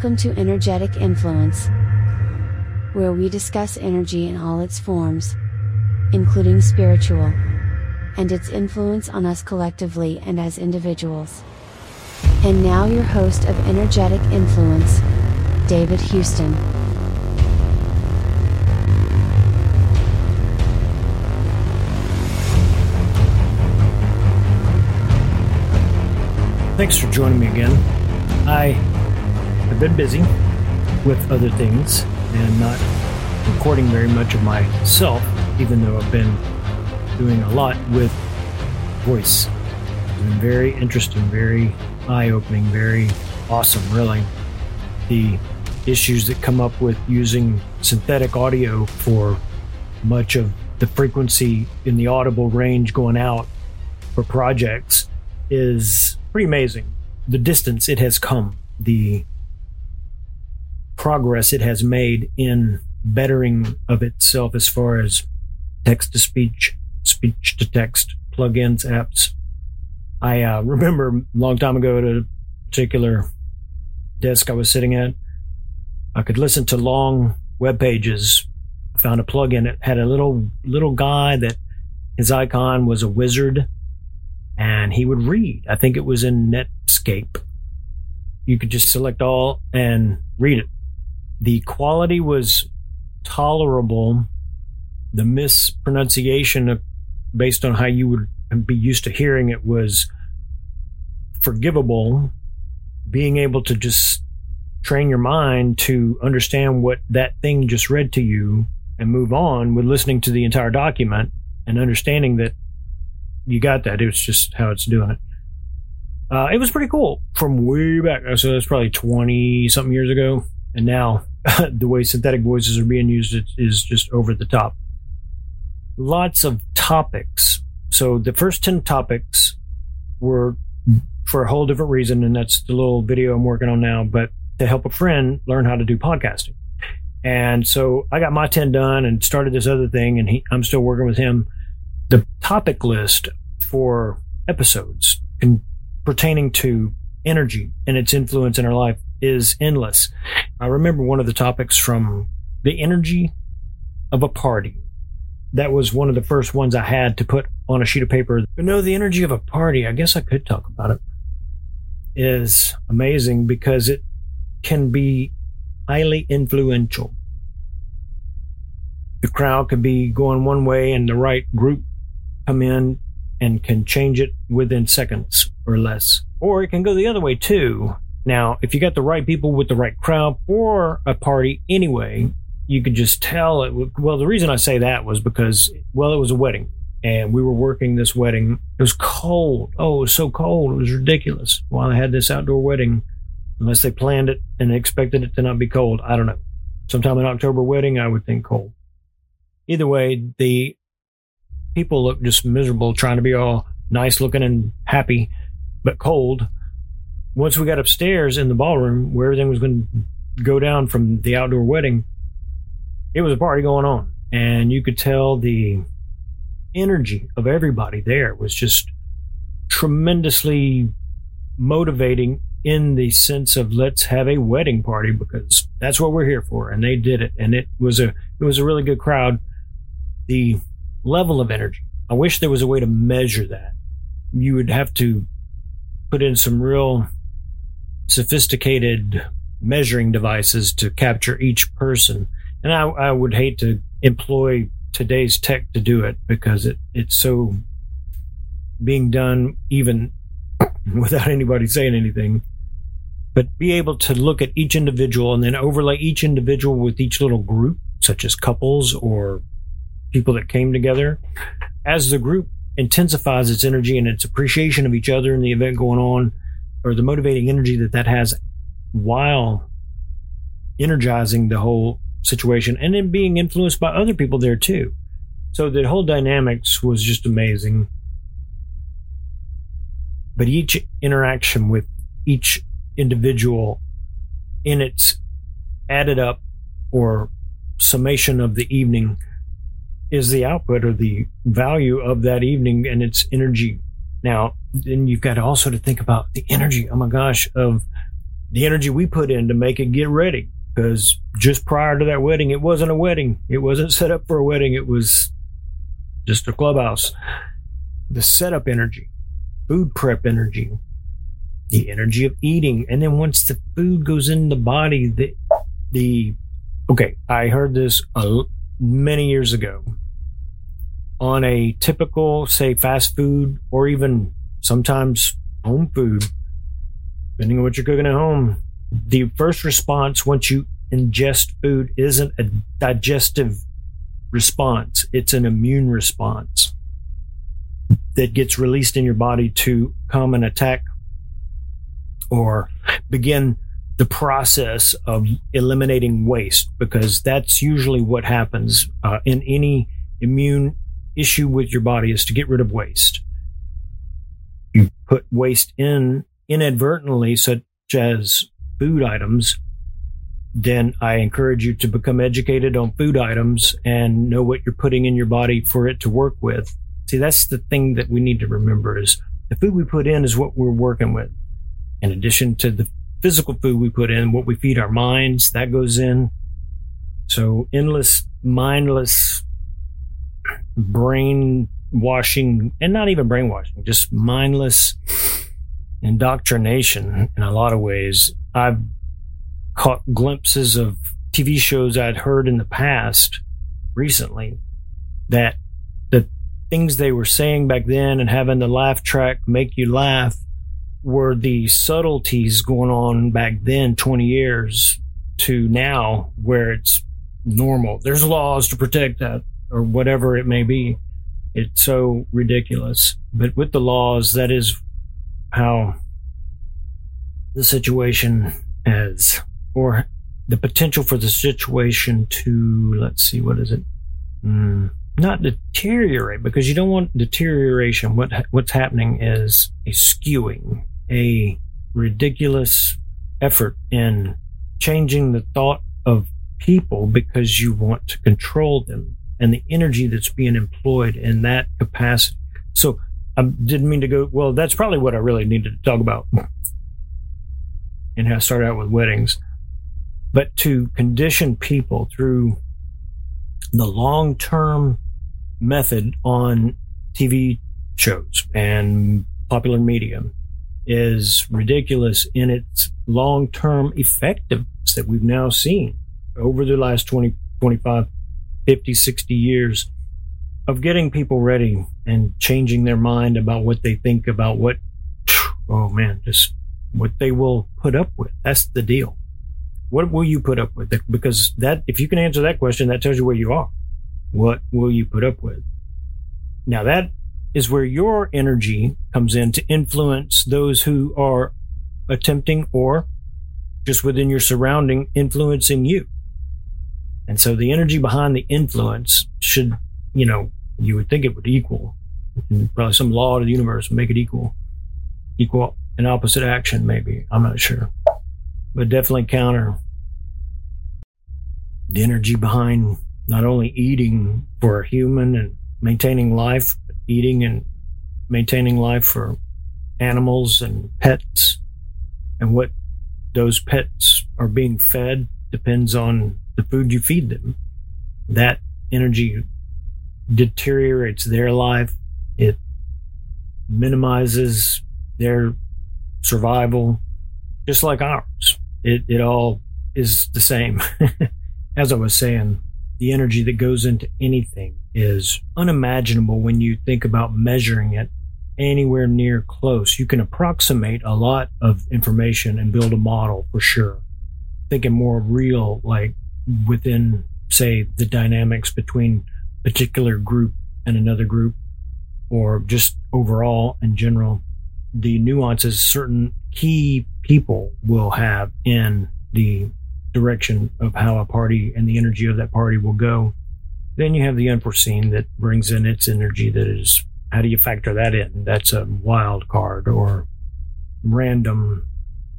Welcome to Energetic Influence, where we discuss energy in all its forms, including spiritual, and its influence on us collectively and as individuals. And now, your host of Energetic Influence, David Houston. Thanks for joining me again. I have been busy with other things and not recording very much of myself, even though I've been doing a lot with voice. It's been very interesting, very eye opening, very awesome, really. The issues that come up with using synthetic audio for much of the frequency in the audible range going out for projects is pretty amazing. The distance it has come, the progress it has made in bettering of itself as far as text to speech, speech to text plugins, apps. I uh, remember a long time ago at a particular desk I was sitting at, I could listen to long web pages. I found a plugin that had a little little guy that his icon was a wizard and he would read. I think it was in Netscape. You could just select all and read it. The quality was tolerable. The mispronunciation based on how you would be used to hearing it was forgivable. Being able to just train your mind to understand what that thing just read to you and move on with listening to the entire document and understanding that you got that. It was just how it's doing it. Uh, it was pretty cool from way back. So it's probably 20 something years ago. And now the way synthetic voices are being used is just over the top. Lots of topics. So the first 10 topics were for a whole different reason. And that's the little video I'm working on now, but to help a friend learn how to do podcasting. And so I got my 10 done and started this other thing and he, I'm still working with him. The topic list for episodes in, pertaining to energy and its influence in our life is endless. I remember one of the topics from the energy of a party. That was one of the first ones I had to put on a sheet of paper. No, the energy of a party, I guess I could talk about it, is amazing because it can be highly influential. The crowd could be going one way and the right group come in and can change it within seconds or less. Or it can go the other way too. Now, if you got the right people with the right crowd for a party anyway, you could just tell it. Well, the reason I say that was because, well, it was a wedding and we were working this wedding. It was cold. Oh, it was so cold. It was ridiculous. While I had this outdoor wedding, unless they planned it and expected it to not be cold, I don't know. Sometime in October wedding, I would think cold. Either way, the people look just miserable trying to be all nice looking and happy, but cold. Once we got upstairs in the ballroom where everything was going to go down from the outdoor wedding, it was a party going on. And you could tell the energy of everybody there was just tremendously motivating in the sense of let's have a wedding party because that's what we're here for and they did it and it was a it was a really good crowd the level of energy. I wish there was a way to measure that. You would have to put in some real sophisticated measuring devices to capture each person. And I, I would hate to employ today's tech to do it because it, it's so being done even without anybody saying anything. But be able to look at each individual and then overlay each individual with each little group, such as couples or people that came together. As the group intensifies its energy and its appreciation of each other and the event going on, or the motivating energy that that has while energizing the whole situation and then being influenced by other people there too. So the whole dynamics was just amazing. But each interaction with each individual in its added up or summation of the evening is the output or the value of that evening and its energy. Now, then you've got also to think about the energy. Oh my gosh, of the energy we put in to make it get ready. Because just prior to that wedding, it wasn't a wedding. It wasn't set up for a wedding. It was just a clubhouse. The setup energy, food prep energy, the energy of eating. And then once the food goes in the body, the, the, okay, I heard this uh, many years ago on a typical, say, fast food or even sometimes home food, depending on what you're cooking at home. The first response once you ingest food isn't a digestive response, it's an immune response that gets released in your body to come and attack or begin the process of eliminating waste because that's usually what happens uh, in any immune issue with your body is to get rid of waste. You put waste in inadvertently, such as food items, then I encourage you to become educated on food items and know what you're putting in your body for it to work with. See, that's the thing that we need to remember is the food we put in is what we're working with. In addition to the physical food we put in, what we feed our minds, that goes in. So endless, mindless brainwashing and not even brainwashing, just mindless indoctrination in a lot of ways. I've caught glimpses of TV shows I'd heard in the past recently that the things they were saying back then and having the laugh track make you laugh were the subtleties going on back then 20 years to now where it's normal. There's laws to protect that or whatever it may be. It's so ridiculous. But with the laws, that is how the situation has or the potential for the situation to, let's see, what is it? Mm, not deteriorate because you don't want deterioration. What what's happening is a skewing, a ridiculous effort in changing the thought of people because you want to control them and the energy that's being employed in that capacity. So I didn't mean to go. Well, that's probably what I really needed to talk about, and how I started out with weddings but to condition people through the long term method on TV shows and popular media is ridiculous in its long term effectiveness that we've now seen over the last 20, 25, 50, 60 years of getting people ready and changing their mind about what they think about what, oh man, just what they will put up with. That's the deal. What will you put up with? Because that, if you can answer that question, that tells you where you are. What will you put up with? Now that is where your energy comes in to influence those who are attempting or just within your surrounding influencing you. And so the energy behind the influence should, you know, you would think it would equal. And probably some law of the universe would make it equal. Equal an opposite action, maybe. I'm not sure but definitely counter the energy behind not only eating for a human and maintaining life, eating and maintaining life for animals and pets. And what those pets are being fed depends on the food you feed them. That energy deteriorates their life. It minimizes their survival, just like ours it, it all is the same. As I was saying, the energy that goes into anything is unimaginable when you think about measuring it anywhere near close. You can approximate a lot of information and build a model for sure. Thinking more real, like within, say, the dynamics between particular group and another group, or just overall in general, the nuances certain key people will have in the direction of how a party and the energy of that party will go. Then you have the unforeseen that brings in its energy that is, how do you factor that in? That's a wild card or random,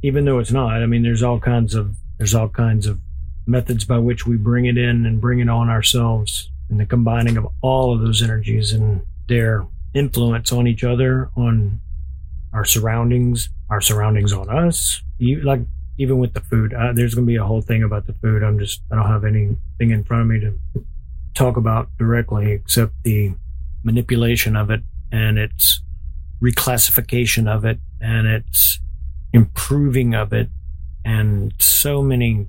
even though it's not. I mean, there's all kinds of, there's all kinds of methods by which we bring it in and bring it on ourselves and the combining of all of those energies and their influence on each other, on our surroundings, our surroundings on us. You, like even with the food. Uh, there's going to be a whole thing about the food. I'm just I don't have anything in front of me to talk about directly except the manipulation of it and its reclassification of it and its improving of it and so many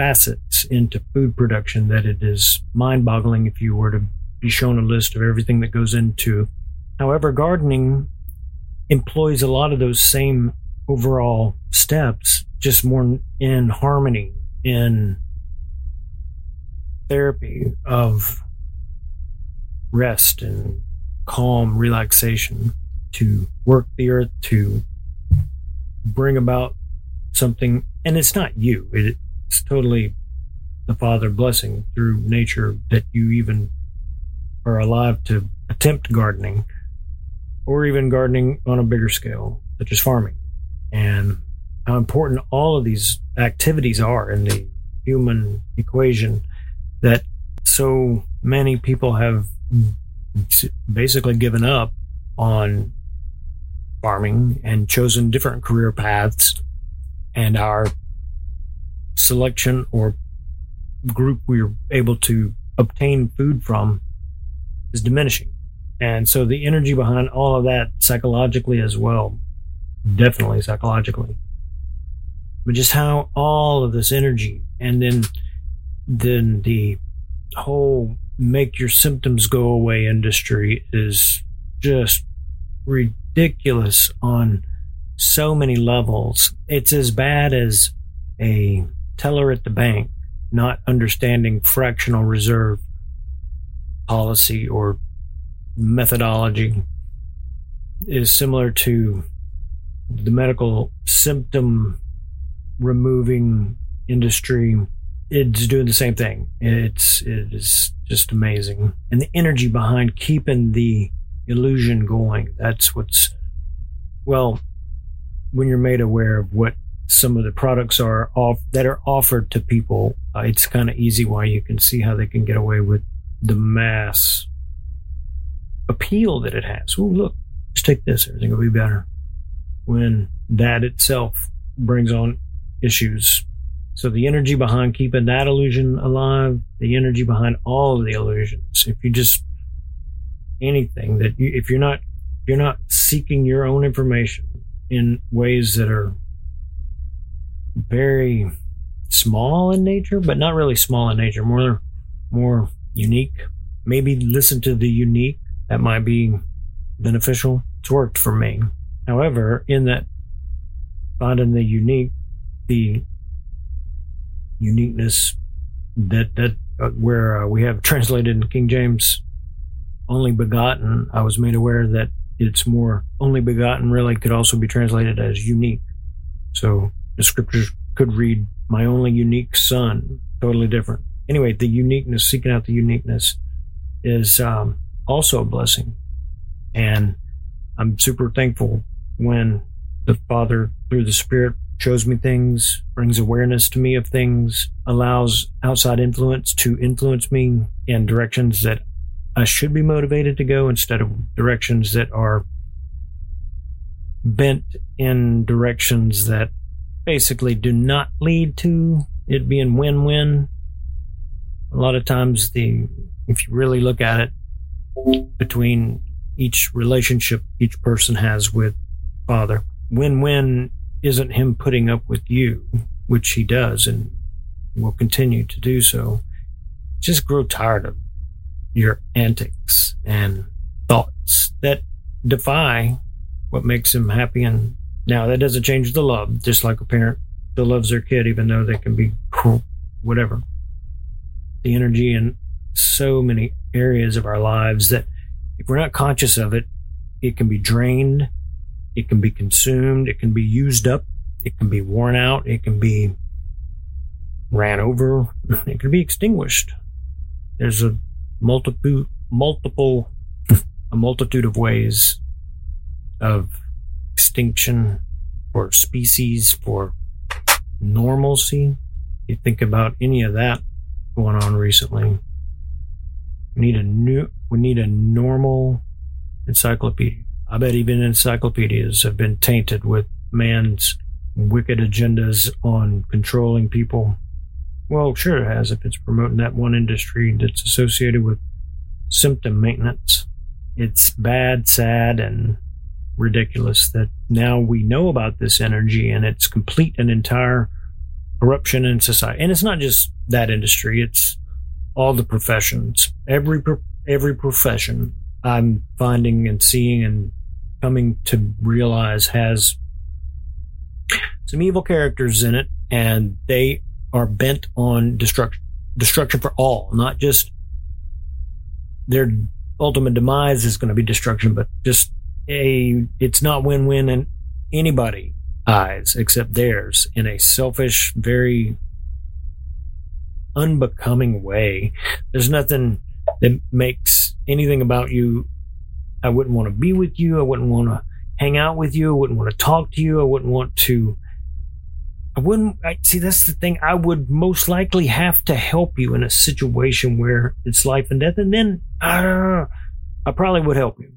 facets into food production that it is mind boggling if you were to be shown a list of everything that goes into. However, gardening employs a lot of those same overall steps, just more in harmony, in therapy of rest and calm relaxation to work the earth to bring about something and it's not you it's totally the father blessing through nature that you even are alive to attempt gardening or even gardening on a bigger scale such as farming. And how important all of these activities are in the human equation that so many people have basically given up on farming and chosen different career paths and our selection or group we're able to obtain food from is diminishing. And so the energy behind all of that psychologically as well, definitely psychologically, but just how all of this energy and then, then the whole make your symptoms go away industry is just ridiculous on so many levels. It's as bad as a teller at the bank not understanding fractional reserve policy or methodology is similar to the medical symptom removing industry. It's doing the same thing. It's it is just amazing. And the energy behind keeping the illusion going that's what's well when you're made aware of what some of the products are off that are offered to people, uh, it's kind of easy why you can see how they can get away with the mass appeal that it has. Oh, look, just take this, everything will be better. When that itself brings on issues. So the energy behind keeping that illusion alive, the energy behind all of the illusions. If you just anything that you, if you're not, you're not seeking your own information in ways that are very small in nature, but not really small in nature, more more unique. Maybe listen to the unique. That might be beneficial. It's worked for me. However, in that finding the unique, the uniqueness that that uh, where uh, we have translated in King James only begotten, I was made aware that it's more only begotten really could also be translated as unique. So the scriptures could read my only unique son, totally different. Anyway, the uniqueness, seeking out the uniqueness is um, also a blessing. And I'm super thankful when the Father, through the Spirit, shows me things, brings awareness to me of things, allows outside influence to influence me in directions that I should be motivated to go instead of directions that are bent in directions that basically do not lead to it being win-win. A lot of times the if you really look at it between each relationship each person has with father, win-win isn't him putting up with you, which he does and will continue to do so. Just grow tired of your antics and thoughts that defy what makes him happy and now, that doesn't change the love, just like a parent still loves their kid, even though they can be cruel, whatever. The energy in so many areas of our lives that if we're not conscious of it, it can be drained, it can be consumed, it can be used up, it can be worn out, it can be ran over, it can be extinguished. There's a multiple, multiple, a multitude of ways of extinction, for species, for normalcy. You think about any of that going on recently. We need a new, we need a normal encyclopedia. I bet even encyclopedias have been tainted with man's wicked agendas on controlling people. Well, sure it has if it's promoting that one industry that's associated with symptom maintenance. It's bad, sad, and ridiculous that now we know about this energy and it's complete and entire corruption in society. And it's not just that industry, it's all the professions. Every every profession I'm finding and seeing and coming to realize has some evil characters in it and they are bent on destruction destruction for all, not just their ultimate demise is going to be destruction, but just a it's not win-win in anybody eyes except theirs in a selfish, very unbecoming way. There's nothing that makes anything about you. I wouldn't want to be with you. I wouldn't want to hang out with you. I wouldn't want to talk to you. I wouldn't want to. I wouldn't I, see. That's the thing. I would most likely have to help you in a situation where it's life and death, and then uh, I probably would help you.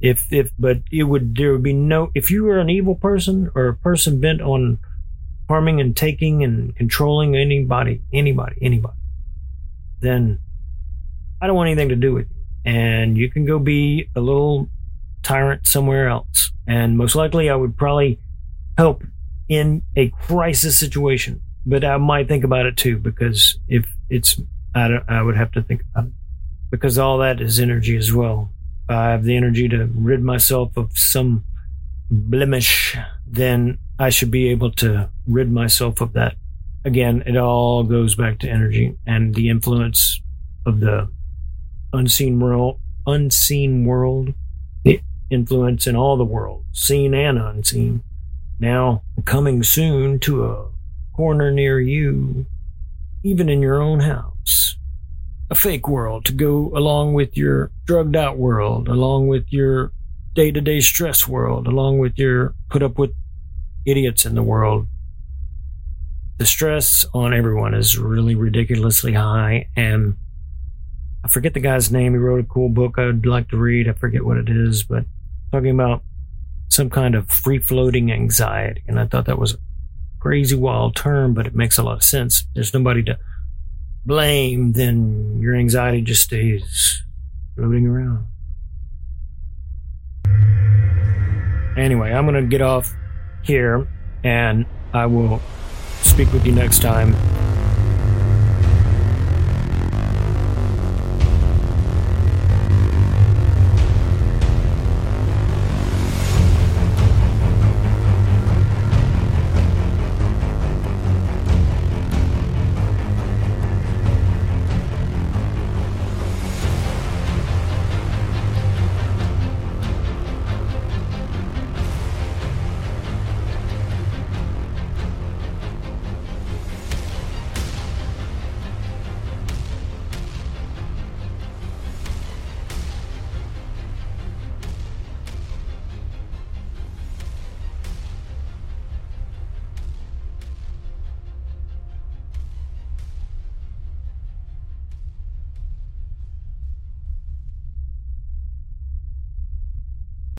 If if but it would there would be no if you were an evil person or a person bent on harming and taking and controlling anybody, anybody, anybody, then I don't want anything to do with you. And you can go be a little tyrant somewhere else. And most likely I would probably help in a crisis situation. But I might think about it too, because if it's, I, I would have to think about it. Because all that is energy as well. I have the energy to rid myself of some blemish, then I should be able to rid myself of that. Again, it all goes back to energy and the influence of the unseen world, unseen world, the influence in all the world, seen and unseen. Now coming soon to a corner near you, even in your own house. A fake world to go along with your drugged out world, along with your day to day stress world, along with your put up with idiots in the world. The stress on everyone is really ridiculously high, and I forget the guy's name. He wrote a cool book I'd like to read. I forget what it is, but talking about some kind of free floating anxiety. And I thought that was a crazy wild term, but it makes a lot of sense. There's nobody to blame, then your anxiety just stays floating around. Anyway, I'm going to get off here and I will speak with you next time.